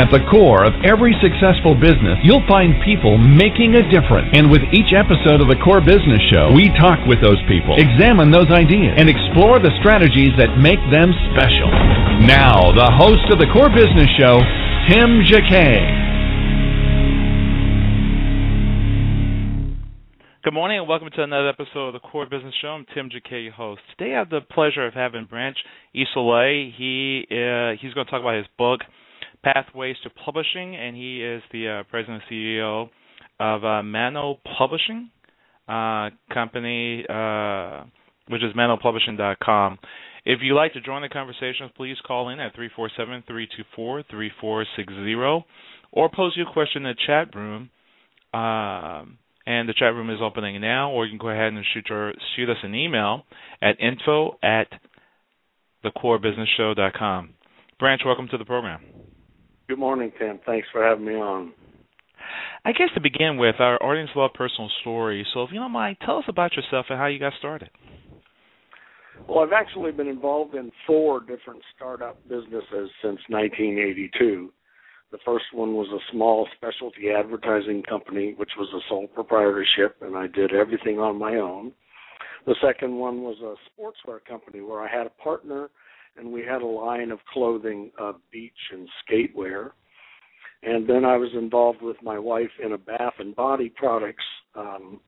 At the core of every successful business, you'll find people making a difference. And with each episode of the Core Business Show, we talk with those people, examine those ideas, and explore the strategies that make them special. Now, the host of the Core Business Show, Tim Jacquet. Good morning and welcome to another episode of the Core Business Show. I'm Tim Jacquet, your host. Today I have the pleasure of having Branch Isole. He uh, he's going to talk about his book, Pathways to Publishing, and he is the uh, president and CEO of uh, Mano Publishing uh, company, uh, which is manopublishing.com. If you'd like to join the conversation, please call in at 347-324-3460 or pose your question in the chat room. Um, and the chat room is opening now, or you can go ahead and shoot, your, shoot us an email at info at thecorebusinessshow.com. Branch, welcome to the program. Good morning, Tim. Thanks for having me on. I guess to begin with, our audience love personal stories. So, if you don't mind, tell us about yourself and how you got started. Well, I've actually been involved in four different startup businesses since 1982. The first one was a small specialty advertising company, which was a sole proprietorship, and I did everything on my own. The second one was a sportswear company where I had a partner and we had a line of clothing, uh, beach and skatewear. And then I was involved with my wife in a bath and body products, um,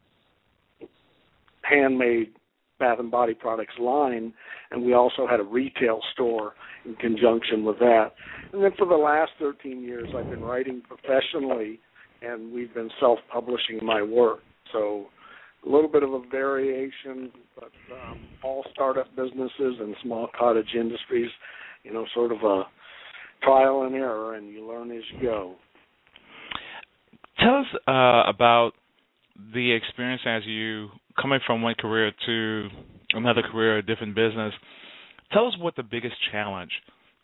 handmade bath and body products line, and we also had a retail store in conjunction with that. And then for the last 13 years, I've been writing professionally, and we've been self-publishing my work. So a little bit of a variation, but um, all startup businesses and small cottage industries, you know, sort of a trial and error, and you learn as you go. Tell us uh, about the experience as you coming from one career to another career, a different business. Tell us what the biggest challenge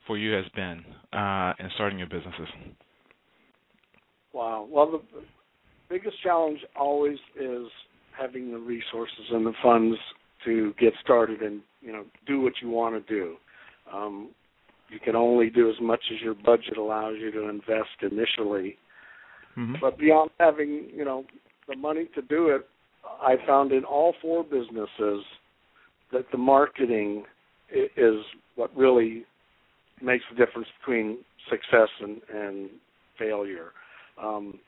for you has been uh, in starting your businesses. Wow. Well, the biggest challenge always is having the resources and the funds to get started and you know do what you want to do. Um, you can only do as much as your budget allows you to invest initially. Mm-hmm. But beyond having you know the money to do it, I found in all four businesses that the marketing is what really makes the difference between success and, and failure. Um,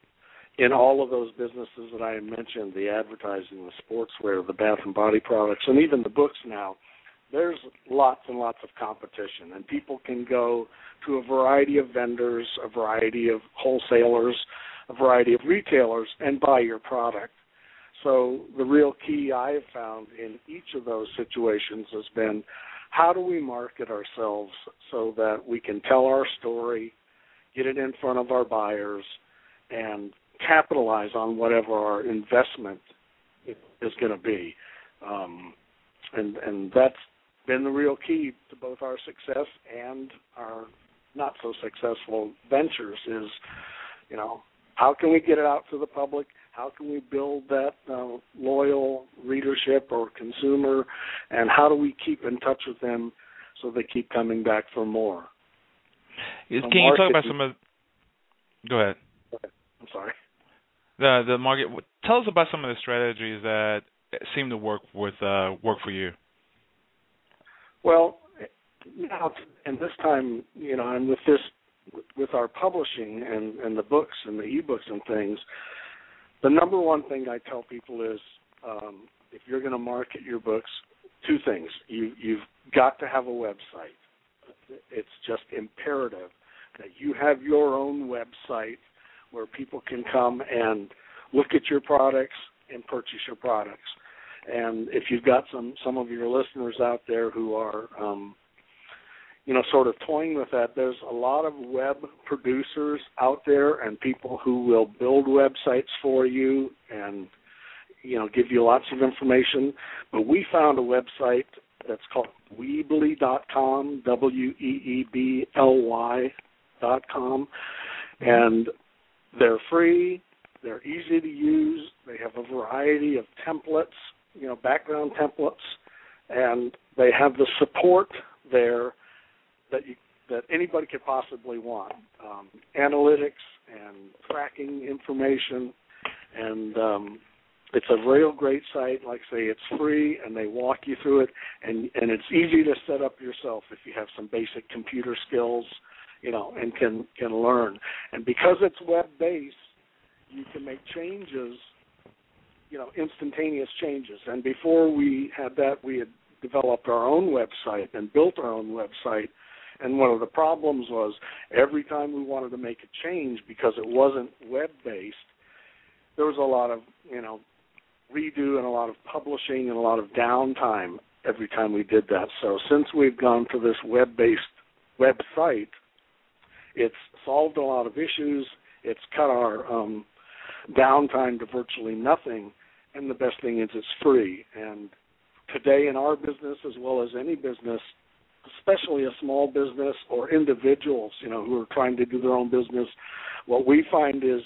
in all of those businesses that I mentioned, the advertising, the sportswear, the bath and body products, and even the books now, there's lots and lots of competition, and people can go to a variety of vendors, a variety of wholesalers, a variety of retailers, and buy your product. So the real key I have found in each of those situations has been how do we market ourselves so that we can tell our story, get it in front of our buyers, and capitalize on whatever our investment is going to be. Um, and and that's been the real key to both our success and our not so successful ventures is you know how can we get it out to the public? How can we build that uh, loyal readership or consumer? And how do we keep in touch with them so they keep coming back for more? Can you talk about some of go ahead. I'm sorry the the market. Tell us about some of the strategies that seem to work with uh, work for you. Well, now and this time, you know, and with this, with our publishing and and the books and the ebooks and things, the number one thing I tell people is, um, if you're going to market your books, two things. You you've got to have a website. It's just imperative that you have your own website where people can come and look at your products and purchase your products. And if you've got some some of your listeners out there who are um, you know sort of toying with that, there's a lot of web producers out there and people who will build websites for you and you know give you lots of information. But we found a website that's called Weebly.com, W E E B L Y com, and they're free. They're easy to use. They have a variety of templates, you know, background templates, and they have the support there that you that anybody could possibly want. Um, analytics and tracking information, and um, it's a real great site. Like I say, it's free, and they walk you through it, and and it's easy to set up yourself if you have some basic computer skills, you know, and can can learn. And because it's web based, you can make changes, you know, instantaneous changes. And before we had that, we had developed our own website and built our own website. And one of the problems was every time we wanted to make a change because it wasn't web based, there was a lot of you know redo and a lot of publishing and a lot of downtime every time we did that. So since we've gone to this web-based website, it's solved a lot of issues. It's cut our um, downtime to virtually nothing, and the best thing is it's free. And today in our business, as well as any business, especially a small business or individuals, you know, who are trying to do their own business, what we find is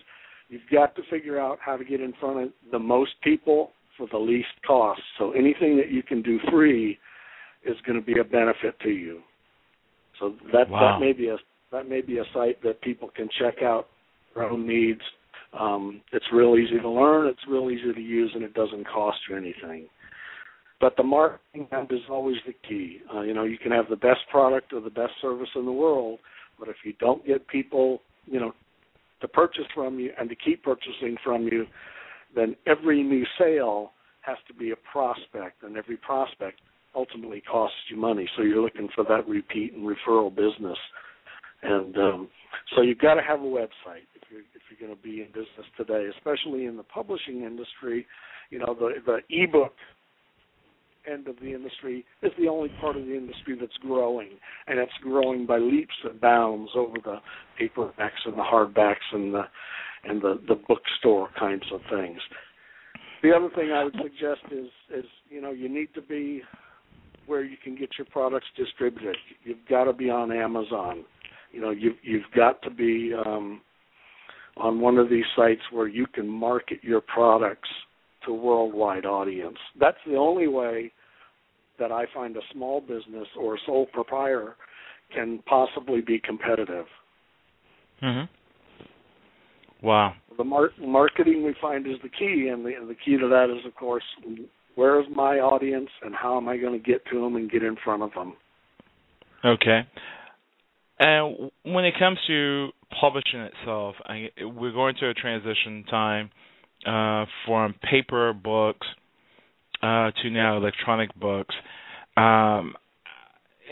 You've got to figure out how to get in front of the most people for the least cost. So anything that you can do free is going to be a benefit to you. So that wow. that may be a that may be a site that people can check out their own needs. Um, it's real easy to learn, it's real easy to use, and it doesn't cost you anything. But the marketing end is always the key. Uh, you know, you can have the best product or the best service in the world, but if you don't get people, you know, to purchase from you and to keep purchasing from you, then every new sale has to be a prospect, and every prospect ultimately costs you money. So you're looking for that repeat and referral business, and um, so you've got to have a website if you're if you're going to be in business today, especially in the publishing industry. You know the the ebook end of the industry is the only part of the industry that's growing, and it's growing by leaps and bounds over the paperbacks and the hardbacks and the and the the bookstore kinds of things. The other thing I would suggest is is you know you need to be where you can get your products distributed. You've got to be on Amazon. You know you've you've got to be um, on one of these sites where you can market your products to a worldwide audience. That's the only way that I find a small business or a sole proprietor can possibly be competitive. Mhm. Wow. The mar- marketing we find is the key, and the, and the key to that is, of course, where is my audience, and how am I going to get to them and get in front of them. Okay. And when it comes to publishing itself, I, we're going through a transition time uh, from paper books uh, to now electronic books. Um,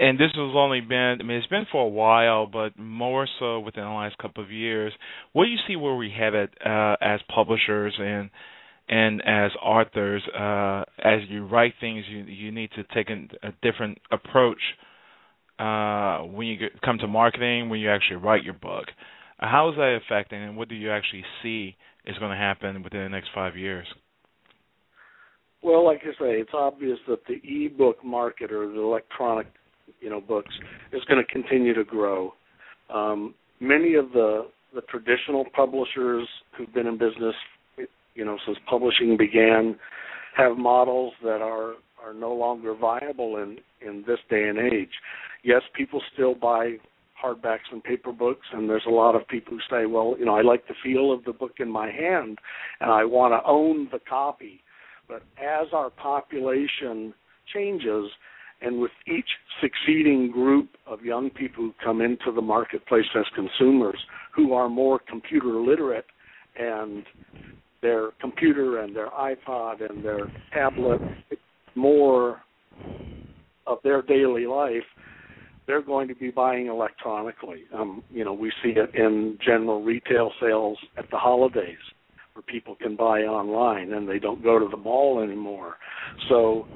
and this has only been, I mean, it's been for a while, but more so within the last couple of years. What do you see where we headed uh, as publishers and and as authors? Uh, as you write things, you you need to take a, a different approach uh, when you get, come to marketing. When you actually write your book, how is that affecting, and what do you actually see is going to happen within the next five years? Well, like I say, it's obvious that the e-book market or the electronic, you know, books is going to continue to grow. Um, many of the the traditional publishers who've been in business, you know, since publishing began, have models that are are no longer viable in in this day and age. Yes, people still buy hardbacks and paper books and there's a lot of people who say well you know i like the feel of the book in my hand and i want to own the copy but as our population changes, and with each succeeding group of young people who come into the marketplace as consumers who are more computer literate and their computer and their iPod and their tablet more of their daily life, they're going to be buying electronically. Um, you know, we see it in general retail sales at the holidays where people can buy online and they don't go to the mall anymore. So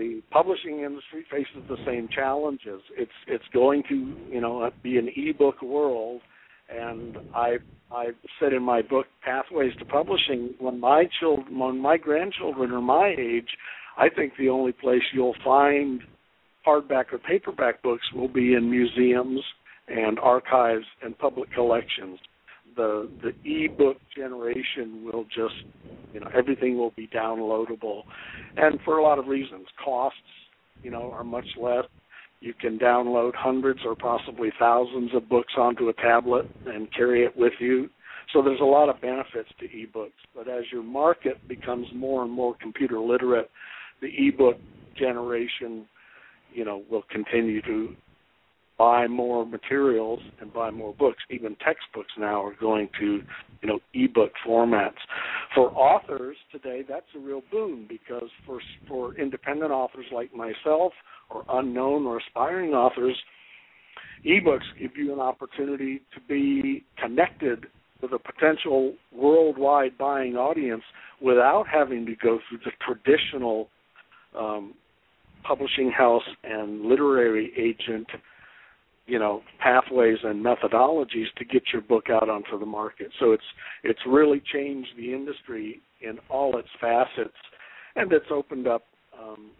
the publishing industry faces the same challenges. It's it's going to you know be an ebook world, and I I said in my book Pathways to Publishing when my children when my grandchildren are my age, I think the only place you'll find hardback or paperback books will be in museums and archives and public collections. The the ebook generation will just you know everything will be downloadable, and for a lot of reasons, costs you know are much less. You can download hundreds or possibly thousands of books onto a tablet and carry it with you. So there's a lot of benefits to ebooks. But as your market becomes more and more computer literate, the ebook generation, you know, will continue to buy more materials and buy more books. Even textbooks now are going to, you know, ebook formats. For authors today, that's a real boon because for for independent authors like myself or unknown or aspiring authors, ebooks give you an opportunity to be connected with a potential worldwide buying audience without having to go through the traditional um, publishing house and literary agent you know pathways and methodologies to get your book out onto the market. So it's it's really changed the industry in all its facets and it's opened up um,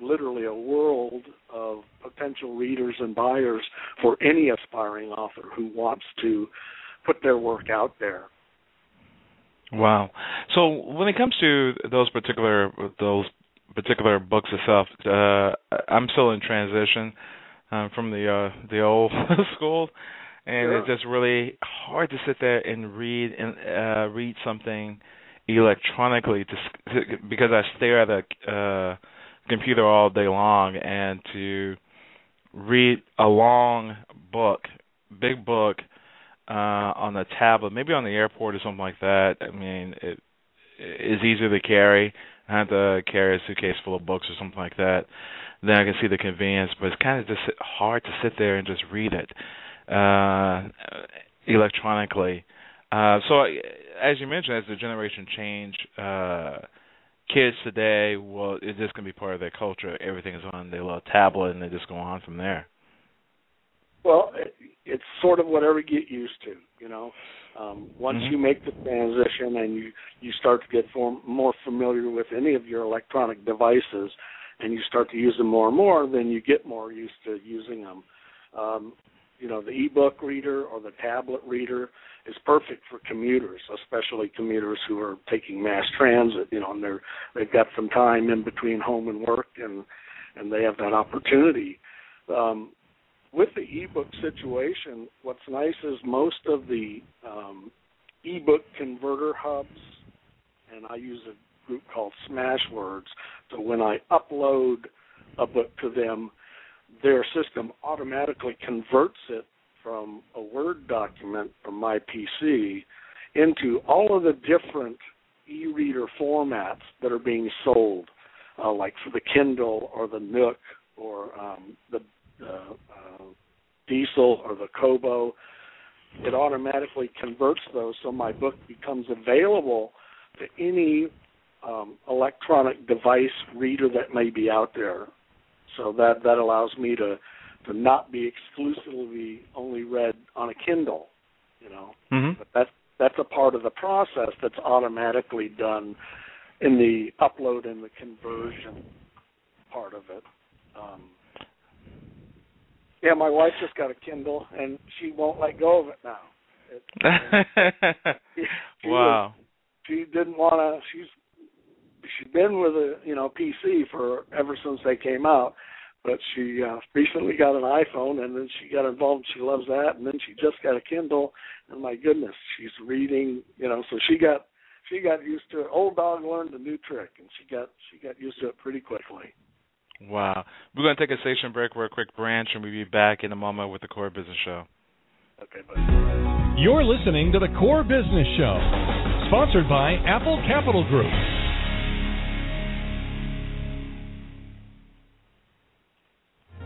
literally a world of potential readers and buyers for any aspiring author who wants to put their work out there. Wow. So when it comes to those particular those particular books itself, uh, I'm still in transition um, from the uh, the old school, and sure. it's just really hard to sit there and read and uh, read something electronically to, because I stare at a uh, computer all day long, and to read a long book, big book uh, on a tablet, maybe on the airport or something like that. I mean, it is easier to carry I have to carry a suitcase full of books or something like that. Then I can see the convenience, but it's kind of just hard to sit there and just read it uh, electronically. Uh, so, as you mentioned, as the generation change, uh, kids today, well, it's just going to be part of their culture. Everything is on their little tablet, and they just go on from there. Well, it's sort of whatever you get used to, you know. Um, once mm-hmm. you make the transition and you you start to get form, more familiar with any of your electronic devices, and you start to use them more and more, then you get more used to using them. Um, you know, the ebook reader or the tablet reader is perfect for commuters, especially commuters who are taking mass transit. You know, and they're they've got some time in between home and work, and and they have that opportunity. Um, with the ebook situation, what's nice is most of the um, ebook converter hubs, and I use a group called Smashwords. So when I upload a book to them, their system automatically converts it from a Word document from my PC into all of the different e-reader formats that are being sold, uh, like for the Kindle or the Nook or um, the the uh, Diesel or the Kobo. It automatically converts those so my book becomes available to any um, electronic device reader that may be out there. So that that allows me to to not be exclusively only read on a Kindle, you know. Mm-hmm. But that's that's a part of the process that's automatically done in the upload and the conversion part of it. Um, yeah, my wife just got a Kindle, and she won't let go of it now. It, she, wow. Was, she didn't want to. She's she's been with a you know PC for ever since they came out, but she uh, recently got an iPhone, and then she got involved. She loves that, and then she just got a Kindle, and my goodness, she's reading. You know, so she got she got used to it. Old dog learned a new trick, and she got she got used to it pretty quickly. Wow. We're going to take a station break. We're a quick branch, and we'll be back in a moment with the Core Business Show. Okay, buddy. You're listening to the Core Business Show, sponsored by Apple Capital Group.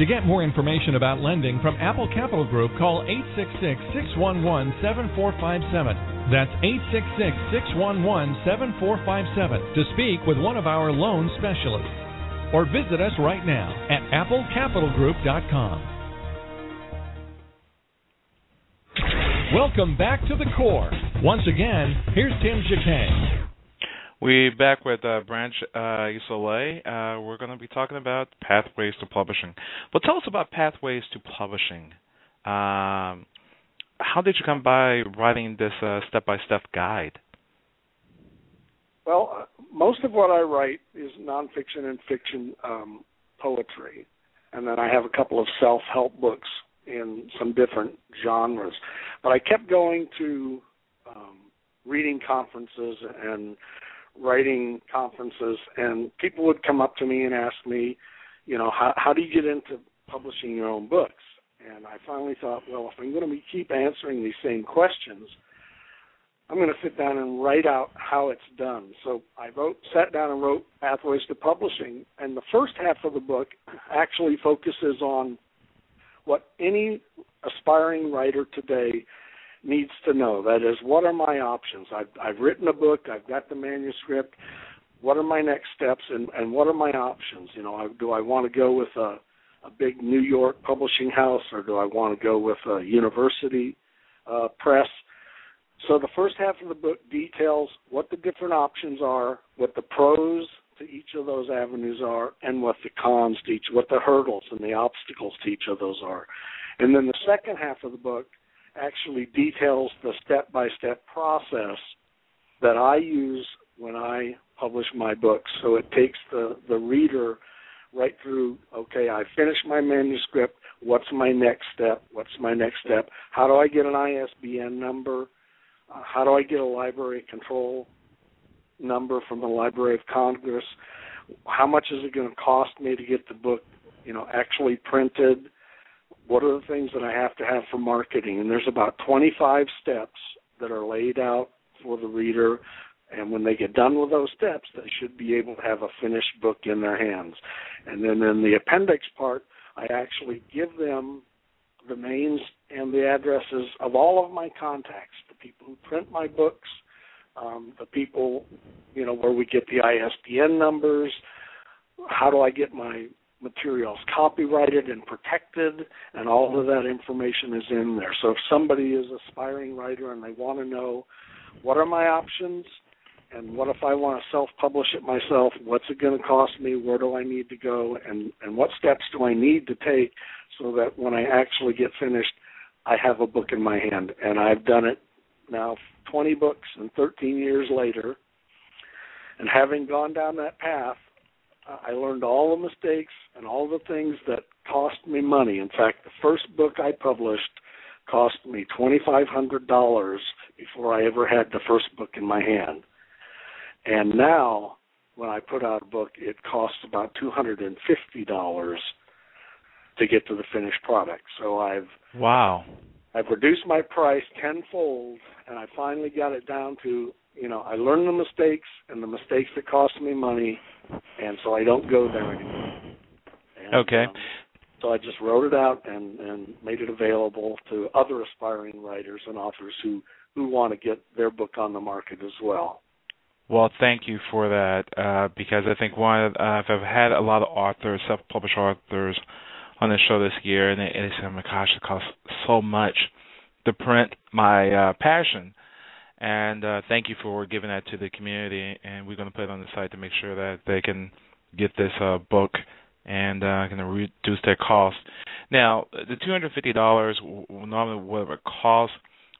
To get more information about lending from Apple Capital Group, call 866 611 7457. That's 866 611 7457 to speak with one of our loan specialists. Or visit us right now at applecapitalgroup.com. Welcome back to the core. Once again, here's Tim Jacquet. We're back with uh, Branch uh. Uh, we're going to be talking about pathways to publishing. But tell us about pathways to publishing. Um, how did you come by writing this uh, step-by-step guide? Well, uh, most of what I write is nonfiction and fiction um, poetry, and then I have a couple of self-help books in some different genres. But I kept going to um, reading conferences and writing conferences, and people would come up to me and ask me, you know, how how do you get into publishing your own books? And I finally thought, well, if I'm going to keep answering these same questions, I'm going to sit down and write out how it's done. So I wrote, sat down and wrote Pathways to Publishing, and the first half of the book actually focuses on what any aspiring writer today needs to know. That is, what are my options? I've, I've written a book, I've got the manuscript. What are my next steps, and, and what are my options? You know, do I want to go with a, a big New York publishing house, or do I want to go with a university uh, press? So the first half of the book details what the different options are, what the pros to each of those avenues are, and what the cons to each, what the hurdles and the obstacles to each of those are. And then the second half of the book actually details the step by step process that I use when I publish my books. So it takes the, the reader right through okay, I finished my manuscript. What's my next step? What's my next step? How do I get an ISBN number? Uh, how do I get a library control number from the Library of Congress? How much is it going to cost me to get the book, you know, actually printed? What are the things that I have to have for marketing? And there's about 25 steps that are laid out for the reader. And when they get done with those steps, they should be able to have a finished book in their hands. And then in the appendix part, I actually give them the names and the addresses of all of my contacts, the people who print my books, um, the people, you know, where we get the ISBN numbers. How do I get my materials copyrighted and protected, and all of that information is in there. So if somebody is aspiring writer and they want to know what are my options and what if I want to self-publish it myself, what's it going to cost me, where do I need to go, and, and what steps do I need to take so that when I actually get finished, I have a book in my hand. And I've done it now 20 books and 13 years later. And having gone down that path, I learned all the mistakes and all the things that cost me money. In fact, the first book I published cost me $2,500 before I ever had the first book in my hand. And now, when I put out a book, it costs about $250 to get to the finished product. So I've wow, I've reduced my price tenfold, and I finally got it down to you know I learned the mistakes and the mistakes that cost me money, and so I don't go there anymore. And, okay. Um, so I just wrote it out and and made it available to other aspiring writers and authors who who want to get their book on the market as well. Well, thank you for that uh, because I think one uh, I've had a lot of authors, self-published authors, on the show this year, and they, and they said, "Oh my gosh, it costs so much to print my uh, passion." And uh, thank you for giving that to the community, and we're going to put it on the site to make sure that they can get this uh, book and uh, going to reduce their cost. Now, the two hundred fifty dollars normally whatever it costs.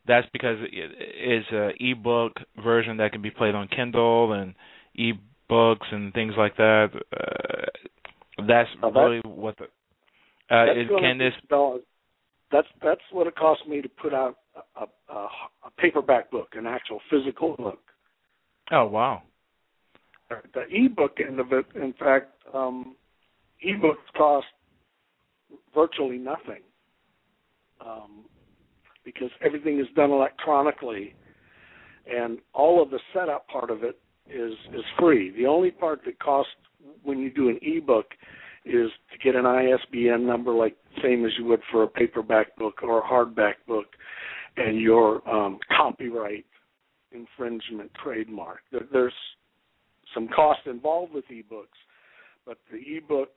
That's because it is an ebook version that can be played on Kindle and ebooks and things like that. Uh, that's really what the uh, that's is, can this? That's that's what it cost me to put out a, a, a paperback book, an actual physical book. Oh wow! The ebook end of it, in fact, um, ebooks cost virtually nothing um, because everything is done electronically, and all of the setup part of it is is free. The only part that costs when you do an ebook is to get an ISBN number like same as you would for a paperback book or a hardback book, and your um, copyright infringement trademark. There's some cost involved with ebooks, but the ebook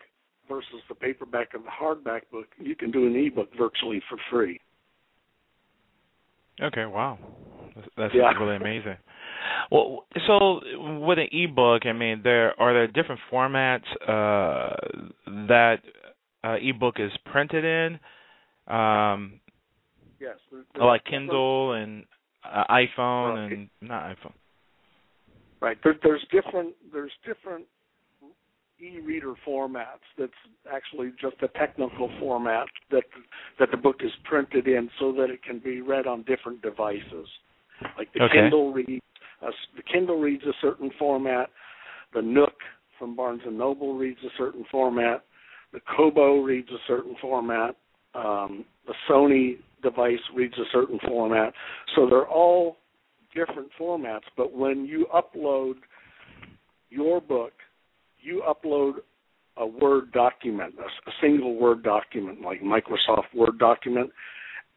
versus the paperback and the hardback book, you can do an ebook virtually for free. Okay, wow, that's, yeah. really amazing. Well, so with an ebook, I mean, there are there different formats uh, that uh, ebook is printed in. Um, yes, like Kindle and uh, iPhone right. and not iPhone. Right. There, there's different. There's different e-reader formats. That's actually just a technical format that that the book is printed in, so that it can be read on different devices. Like the okay. Kindle reads, uh, the Kindle reads a certain format. The Nook from Barnes and Noble reads a certain format. The Kobo reads a certain format. Um, the Sony device reads a certain format. So they're all different formats. But when you upload your book you upload a Word document, a, single Word document like Microsoft Word document,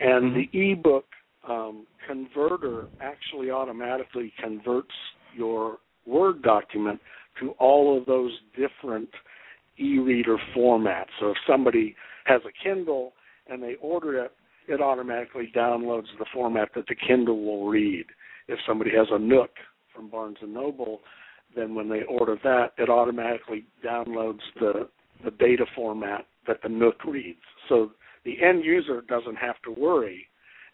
and mm-hmm. the ebook um, converter actually automatically converts your Word document to all of those different e-reader formats. So if somebody has a Kindle and they order it, it automatically downloads the format that the Kindle will read. If somebody has a Nook from Barnes and Noble, then when they order that, it automatically downloads the the data format that the Nook reads. So the end user doesn't have to worry,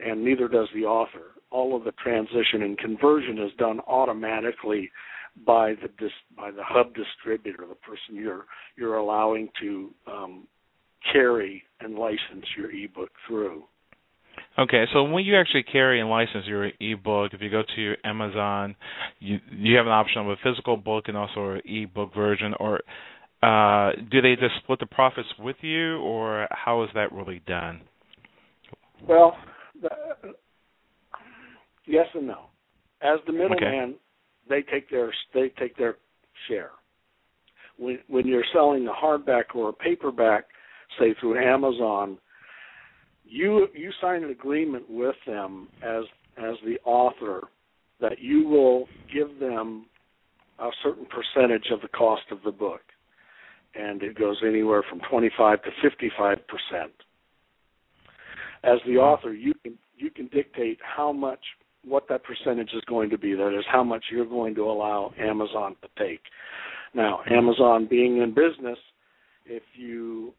and neither does the author. All of the transition and conversion is done automatically by the dis, by the hub distributor, the person you're you're allowing to um, carry and license your ebook through. Okay, so when you actually carry and license your ebook, if you go to your Amazon, you you have an option of a physical book and also an ebook version, or uh, do they just split the profits with you, or how is that really done? Well, the, yes and no. As the middleman, okay. they take their they take their share. When when you're selling a hardback or a paperback, say through Amazon, you you sign an agreement with them as as the author that you will give them a certain percentage of the cost of the book. And it goes anywhere from 25 to 55 percent. As the author you can you can dictate how much what that percentage is going to be. That is how much you're going to allow Amazon to take. Now Amazon being in business if you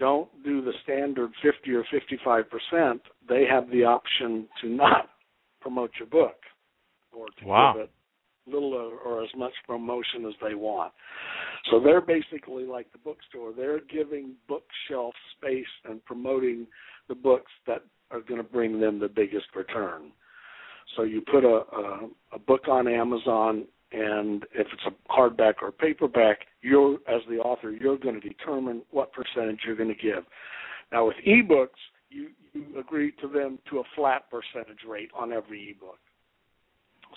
don't do the standard 50 or 55 percent, they have the option to not promote your book or to wow. give it little or, or as much promotion as they want. So they're basically like the bookstore. They're giving bookshelf space and promoting the books that are going to bring them the biggest return. So you put a, a, a book on Amazon and if it's a hardback or paperback, you're as the author, you're going to determine what percentage you're going to give. Now with ebooks, you, you agree to them to a flat percentage rate on every ebook.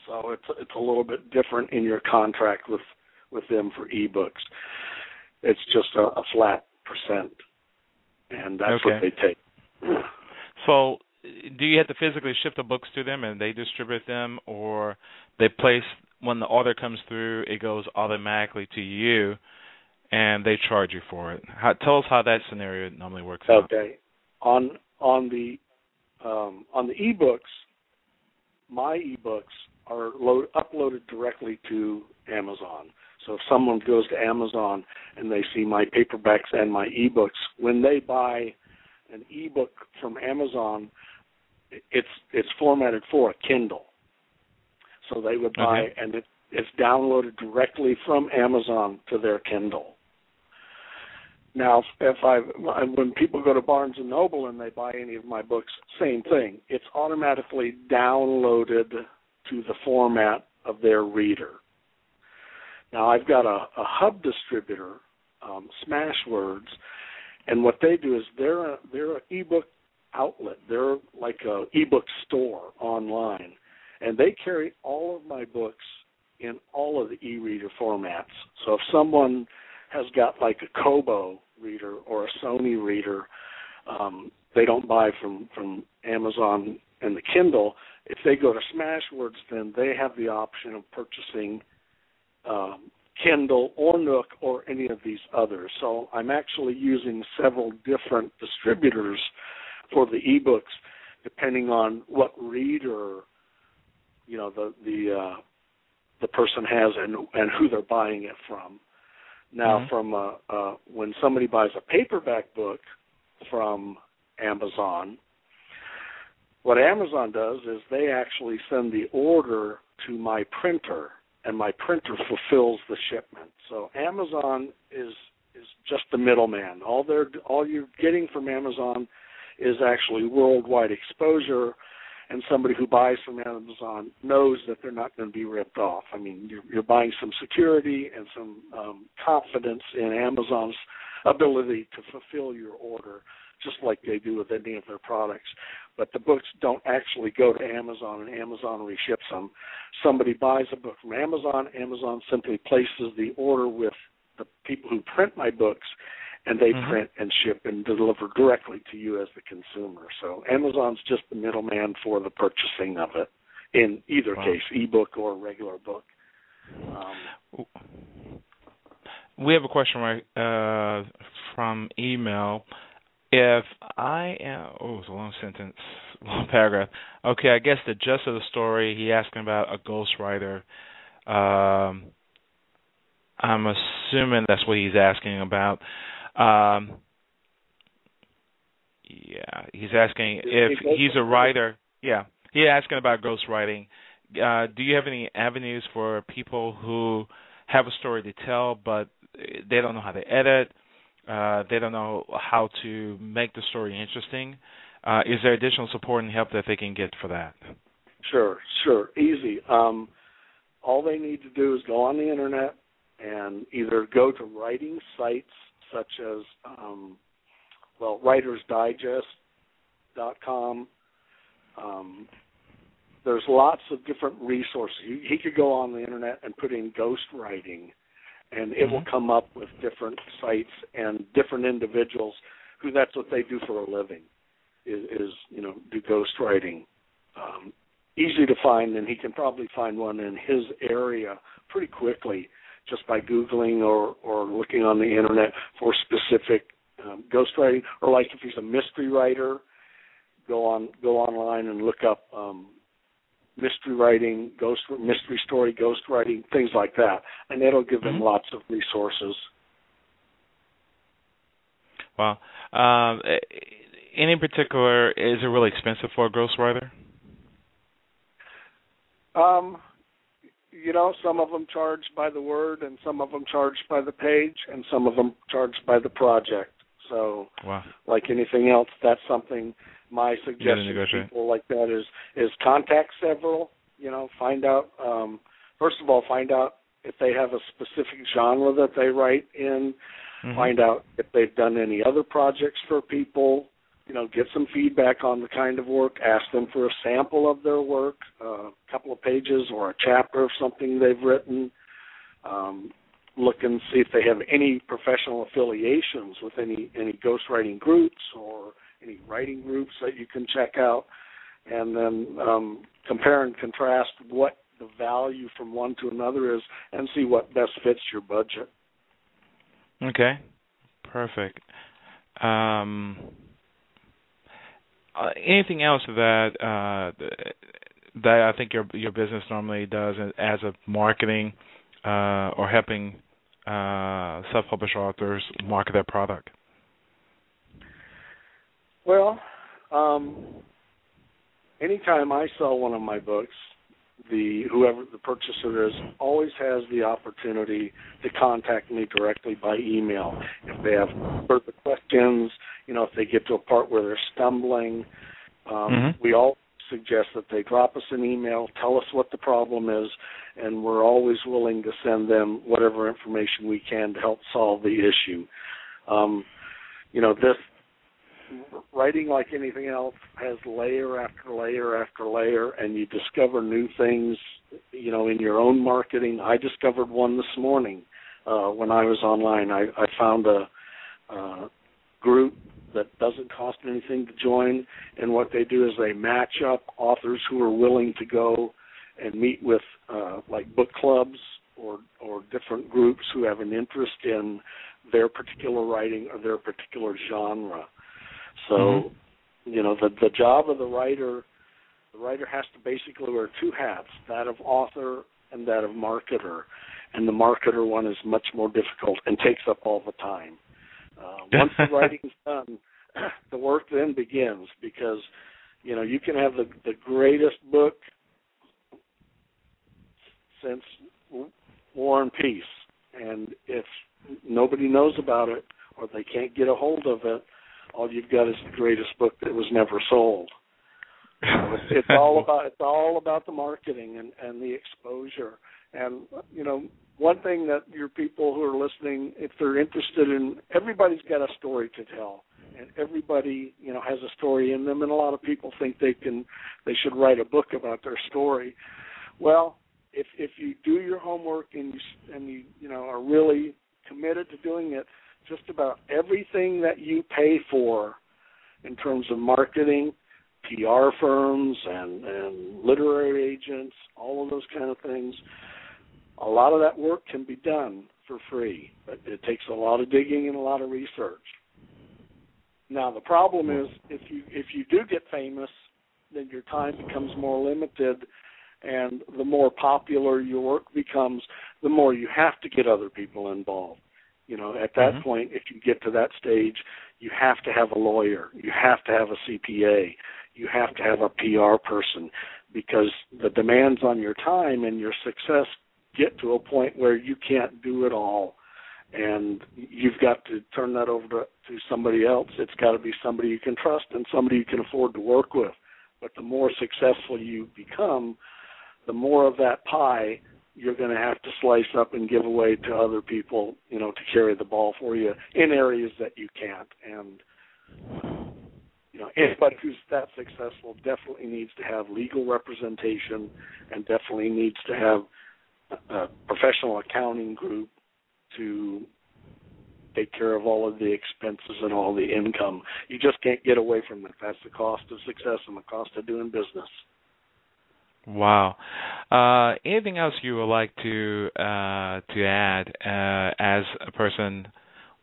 So it's it's a little bit different in your contract with with them for ebooks. It's just a, a flat percent, and that's okay. what they take. So, do you have to physically ship the books to them and they distribute them, or they place when the order comes through, it goes automatically to you, and they charge you for it. How, tell us how that scenario normally works out. Okay, on on the um, on the ebooks, my ebooks are load, uploaded directly to Amazon. So if someone goes to Amazon and they see my paperbacks and my ebooks, when they buy an ebook from Amazon, it's it's formatted for a Kindle. So they would buy, okay. and it, it's downloaded directly from Amazon to their Kindle. Now, if I when people go to Barnes and Noble and they buy any of my books, same thing. It's automatically downloaded to the format of their reader. Now, I've got a, a hub distributor, um, Smashwords, and what they do is they're a, they're an ebook outlet. They're like a ebook store online, and they carry all of my books in all of the e-reader formats. So if someone has got like a Kobo reader or a Sony reader, um, they don't buy from from Amazon and the Kindle. If they go to Smashwords, then they have the option of purchasing um, Kindle or Nook or any of these others. So I'm actually using several different distributors for the ebooks, depending on what reader you know the the uh, the person has and and who they're buying it from. Now, mm-hmm. from uh, uh, when somebody buys a paperback book from Amazon, what Amazon does is they actually send the order to my printer, and my printer fulfills the shipment. So Amazon is is just the middleman. All they're all you're getting from Amazon is actually worldwide exposure and somebody who buys from Amazon knows that they're not going to be ripped off. I mean, you're, you're buying some security and some um, confidence in Amazon's ability to fulfill your order, just like they do with any of their products. But the books don't actually go to Amazon, and Amazon reships them. Somebody buys a book from Amazon. Amazon simply places the order with the people who print my books, and they mm-hmm. print and ship and deliver directly to you as the consumer. So Amazon's just the middleman for the purchasing of it in either wow. case, ebook or regular book. Um, we have a question right uh, from email. If I am, oh, it's a long sentence, long paragraph. Okay, I guess the gist of the story, he asking about a ghostwriter. Um, I'm assuming that's what he's asking about. Um, yeah, he's asking if he's a writer. Yeah, he's asking about ghostwriting. Uh, do you have any avenues for people who have a story to tell, but they don't know how to edit? Uh, they don't know how to make the story interesting. Uh, is there additional support and help that they can get for that? Sure, sure, easy. Um, all they need to do is go on the internet and either go to writing sites such as um, well writersdigest.com. Um, there's lots of different resources. He, he could go on the internet and put in ghost writing, and it mm-hmm. will come up with different sites and different individuals who that's what they do for a living is, is you know do ghost writing. Um, easy to find, and he can probably find one in his area pretty quickly just by googling or or looking on the internet for specific um, ghostwriting, or like if he's a mystery writer, go on go online and look up um, mystery writing, ghost mystery story, ghost writing, things like that, and it'll give them mm-hmm. lots of resources. Wow. Um, any particular is it really expensive for a ghostwriter? Um, you know, some of them charge by the word, and some of them charge by the page, and some of them charge by the project. So, wow. like anything else, that's something my suggestion to people like that is is contact several. You know, find out. Um, first of all, find out if they have a specific genre that they write in. Mm-hmm. Find out if they've done any other projects for people you know, get some feedback on the kind of work, ask them for a sample of their work, uh, a couple of pages or a chapter of something they've written. Um, look and see if they have any professional affiliations with any any ghostwriting groups or any writing groups that you can check out, and then um, compare and contrast what the value from one to another is, and see what best fits your budget. Okay, perfect. Um, uh, anything else that uh, that I think your your business normally does as a marketing uh, or helping uh, self-published authors market their product? Well, um, anytime I sell one of my books, the whoever the purchaser is always has the opportunity to contact me directly by email if they have further questions. You know, if they get to a part where they're stumbling, um, mm-hmm. we all suggest that they drop us an email, tell us what the problem is, and we're always willing to send them whatever information we can to help solve the issue. Um, you know, this writing like anything else has layer after layer after layer and you discover new things you know in your own marketing i discovered one this morning uh when i was online i i found a uh, group that doesn't cost anything to join. And what they do is they match up authors who are willing to go and meet with uh, like book clubs or or different groups who have an interest in their particular writing or their particular genre. So, mm-hmm. you know, the the job of the writer, the writer has to basically wear two hats: that of author and that of marketer. And the marketer one is much more difficult and takes up all the time. Uh, once the writing's done, the work then begins because you know you can have the the greatest book since War and Peace, and if nobody knows about it or they can't get a hold of it, all you've got is the greatest book that was never sold. it's, it's all about it's all about the marketing and and the exposure and you know one thing that your people who are listening, if they're interested in, everybody's got a story to tell, and everybody, you know, has a story in them. And a lot of people think they can, they should write a book about their story. Well, if if you do your homework and you and you you know are really committed to doing it, just about everything that you pay for, in terms of marketing, PR firms and and literary agents, all of those kind of things a lot of that work can be done for free, but it takes a lot of digging and a lot of research. Now the problem is if you if you do get famous, then your time becomes more limited and the more popular your work becomes, the more you have to get other people involved. You know, at that mm-hmm. point if you get to that stage, you have to have a lawyer, you have to have a CPA, you have to have a PR person because the demands on your time and your success get to a point where you can't do it all and you've got to turn that over to, to somebody else. It's got to be somebody you can trust and somebody you can afford to work with. But the more successful you become, the more of that pie you're going to have to slice up and give away to other people, you know, to carry the ball for you in areas that you can't. And you know, anybody who's that successful definitely needs to have legal representation and definitely needs to have a professional accounting group to take care of all of the expenses and all the income. You just can't get away from it. That's the cost of success and the cost of doing business. Wow. Uh, anything else you would like to uh, to add uh, as a person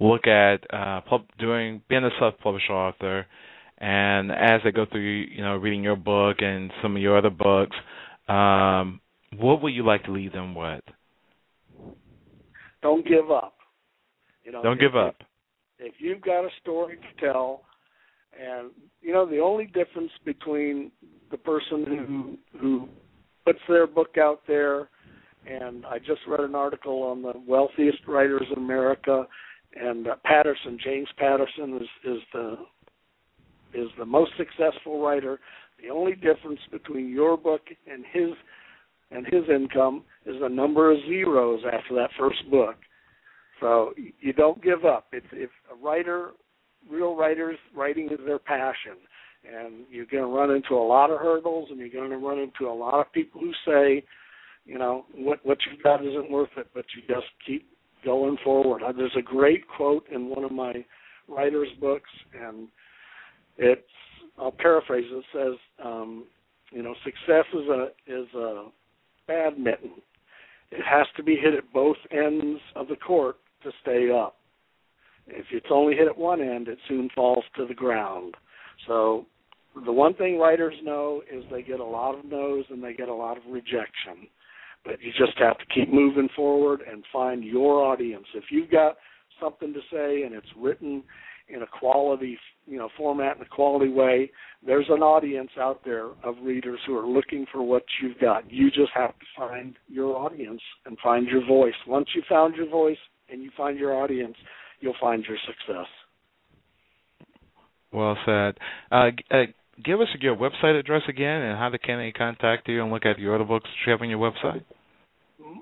look at uh, pub- doing being a self-published author, and as they go through, you know, reading your book and some of your other books, um, what would you like to leave them with? Don't give up. You know, don't if, give up. If, if you've got a story to tell, and you know the only difference between the person who who puts their book out there, and I just read an article on the wealthiest writers in America, and uh, Patterson, James Patterson, is is the is the most successful writer. The only difference between your book and his and his income is a number of zeros after that first book. So you don't give up. If if a writer, real writers, writing is their passion, and you're going to run into a lot of hurdles, and you're going to run into a lot of people who say, you know, what what you've got isn't worth it, but you just keep going forward. Uh, there's a great quote in one of my writers' books, and it's I'll paraphrase. It says, um, you know, success is a is a badminton. It has to be hit at both ends of the court to stay up. If it's only hit at one end, it soon falls to the ground. So the one thing writers know is they get a lot of no's and they get a lot of rejection. But you just have to keep moving forward and find your audience. If you've got something to say and it's written in a quality you know format in a quality way there's an audience out there of readers who are looking for what you've got you just have to find your audience and find your voice once you found your voice and you find your audience you'll find your success well said. Uh, uh, give us your website address again and how the can they contact you and look at your other books you have on your website.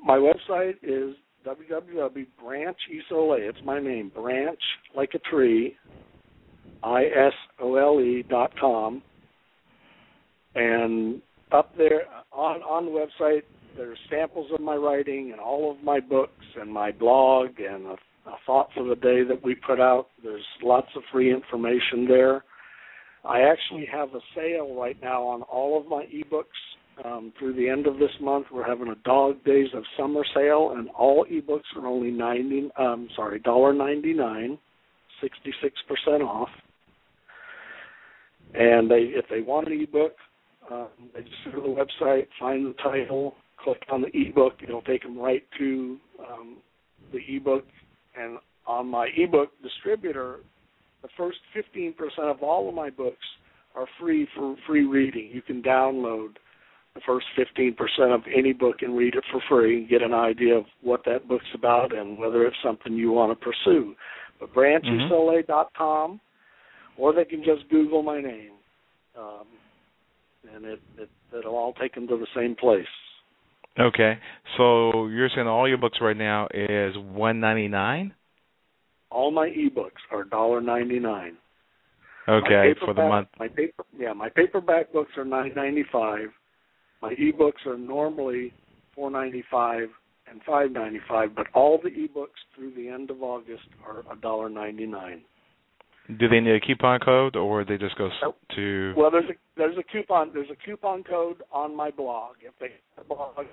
My website is www.branch It's my name, Branch like a tree, I S O L E dot com. And up there on on the website, there's samples of my writing and all of my books and my blog and a a thought for the day that we put out. There's lots of free information there. I actually have a sale right now on all of my ebooks. Um, through the end of this month, we're having a Dog Days of Summer sale, and all ebooks are only ninety. Um, sorry, dollar ninety nine, sixty six percent off. And they, if they want an ebook, um, they just go to the website, find the title, click on the ebook. It'll take them right to um, the ebook. And on my ebook distributor, the first 15% of all of my books are free for free reading. You can download the first 15% of any book and read it for free and get an idea of what that book's about and whether it's something you want to pursue. But branchisole.com, mm-hmm. or they can just Google my name, um, and it, it it'll all take them to the same place. Okay, so you're saying all your books right now is one ninety nine. All my ebooks are dollar ninety nine. Okay, for the month. My paper, yeah, my paperback books are nine ninety five. My ebooks are normally four ninety five and five ninety five, but all the ebooks through the end of August are a dollar ninety nine. Do they need a coupon code, or they just go to? Well, there's a there's a coupon there's a coupon code on my blog. If they blog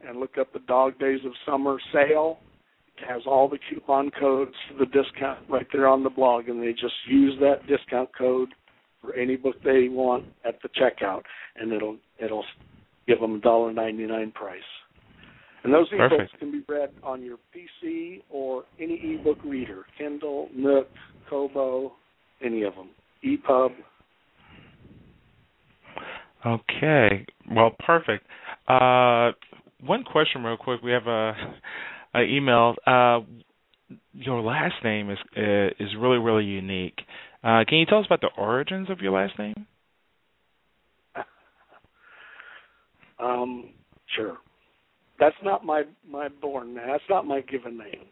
and look up the Dog Days of Summer sale, it has all the coupon codes for the discount right there on the blog, and they just use that discount code for any book they want at the checkout, and it'll it'll give them a dollar ninety nine price. And those ebooks can be read on your PC or any ebook reader, Kindle, Nook, Kobo, any of them, EPUB. Okay, well, perfect. Uh, one question, real quick. We have a, a email. Uh, your last name is uh, is really really unique. Uh, can you tell us about the origins of your last name? Um, sure. That's not my my born name. That's not my given name.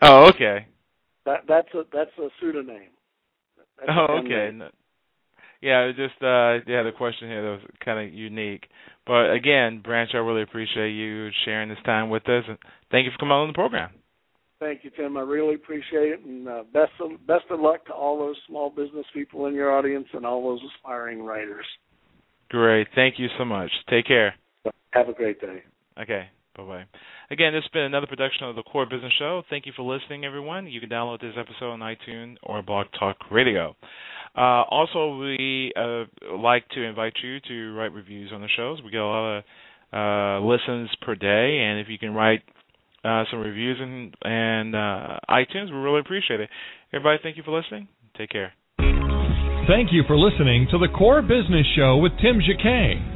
Oh, okay. That that's a that's a pseudonym. That's oh, okay. Yeah, just uh yeah, the question here that was kind of unique. But again, Branch, I really appreciate you sharing this time with us, and thank you for coming on the program. Thank you, Tim. I really appreciate it, and uh, best of best of luck to all those small business people in your audience and all those aspiring writers. Great. Thank you so much. Take care. Have a great day. Okay. Bye bye. Again, this has been another production of the Core Business Show. Thank you for listening, everyone. You can download this episode on iTunes or Blog Talk Radio. Uh, also, we uh, like to invite you to write reviews on the shows. We get a lot of uh, listens per day, and if you can write uh, some reviews in and uh, iTunes, we really appreciate it. Everybody, thank you for listening. Take care. Thank you for listening to the Core Business Show with Tim Jacquet.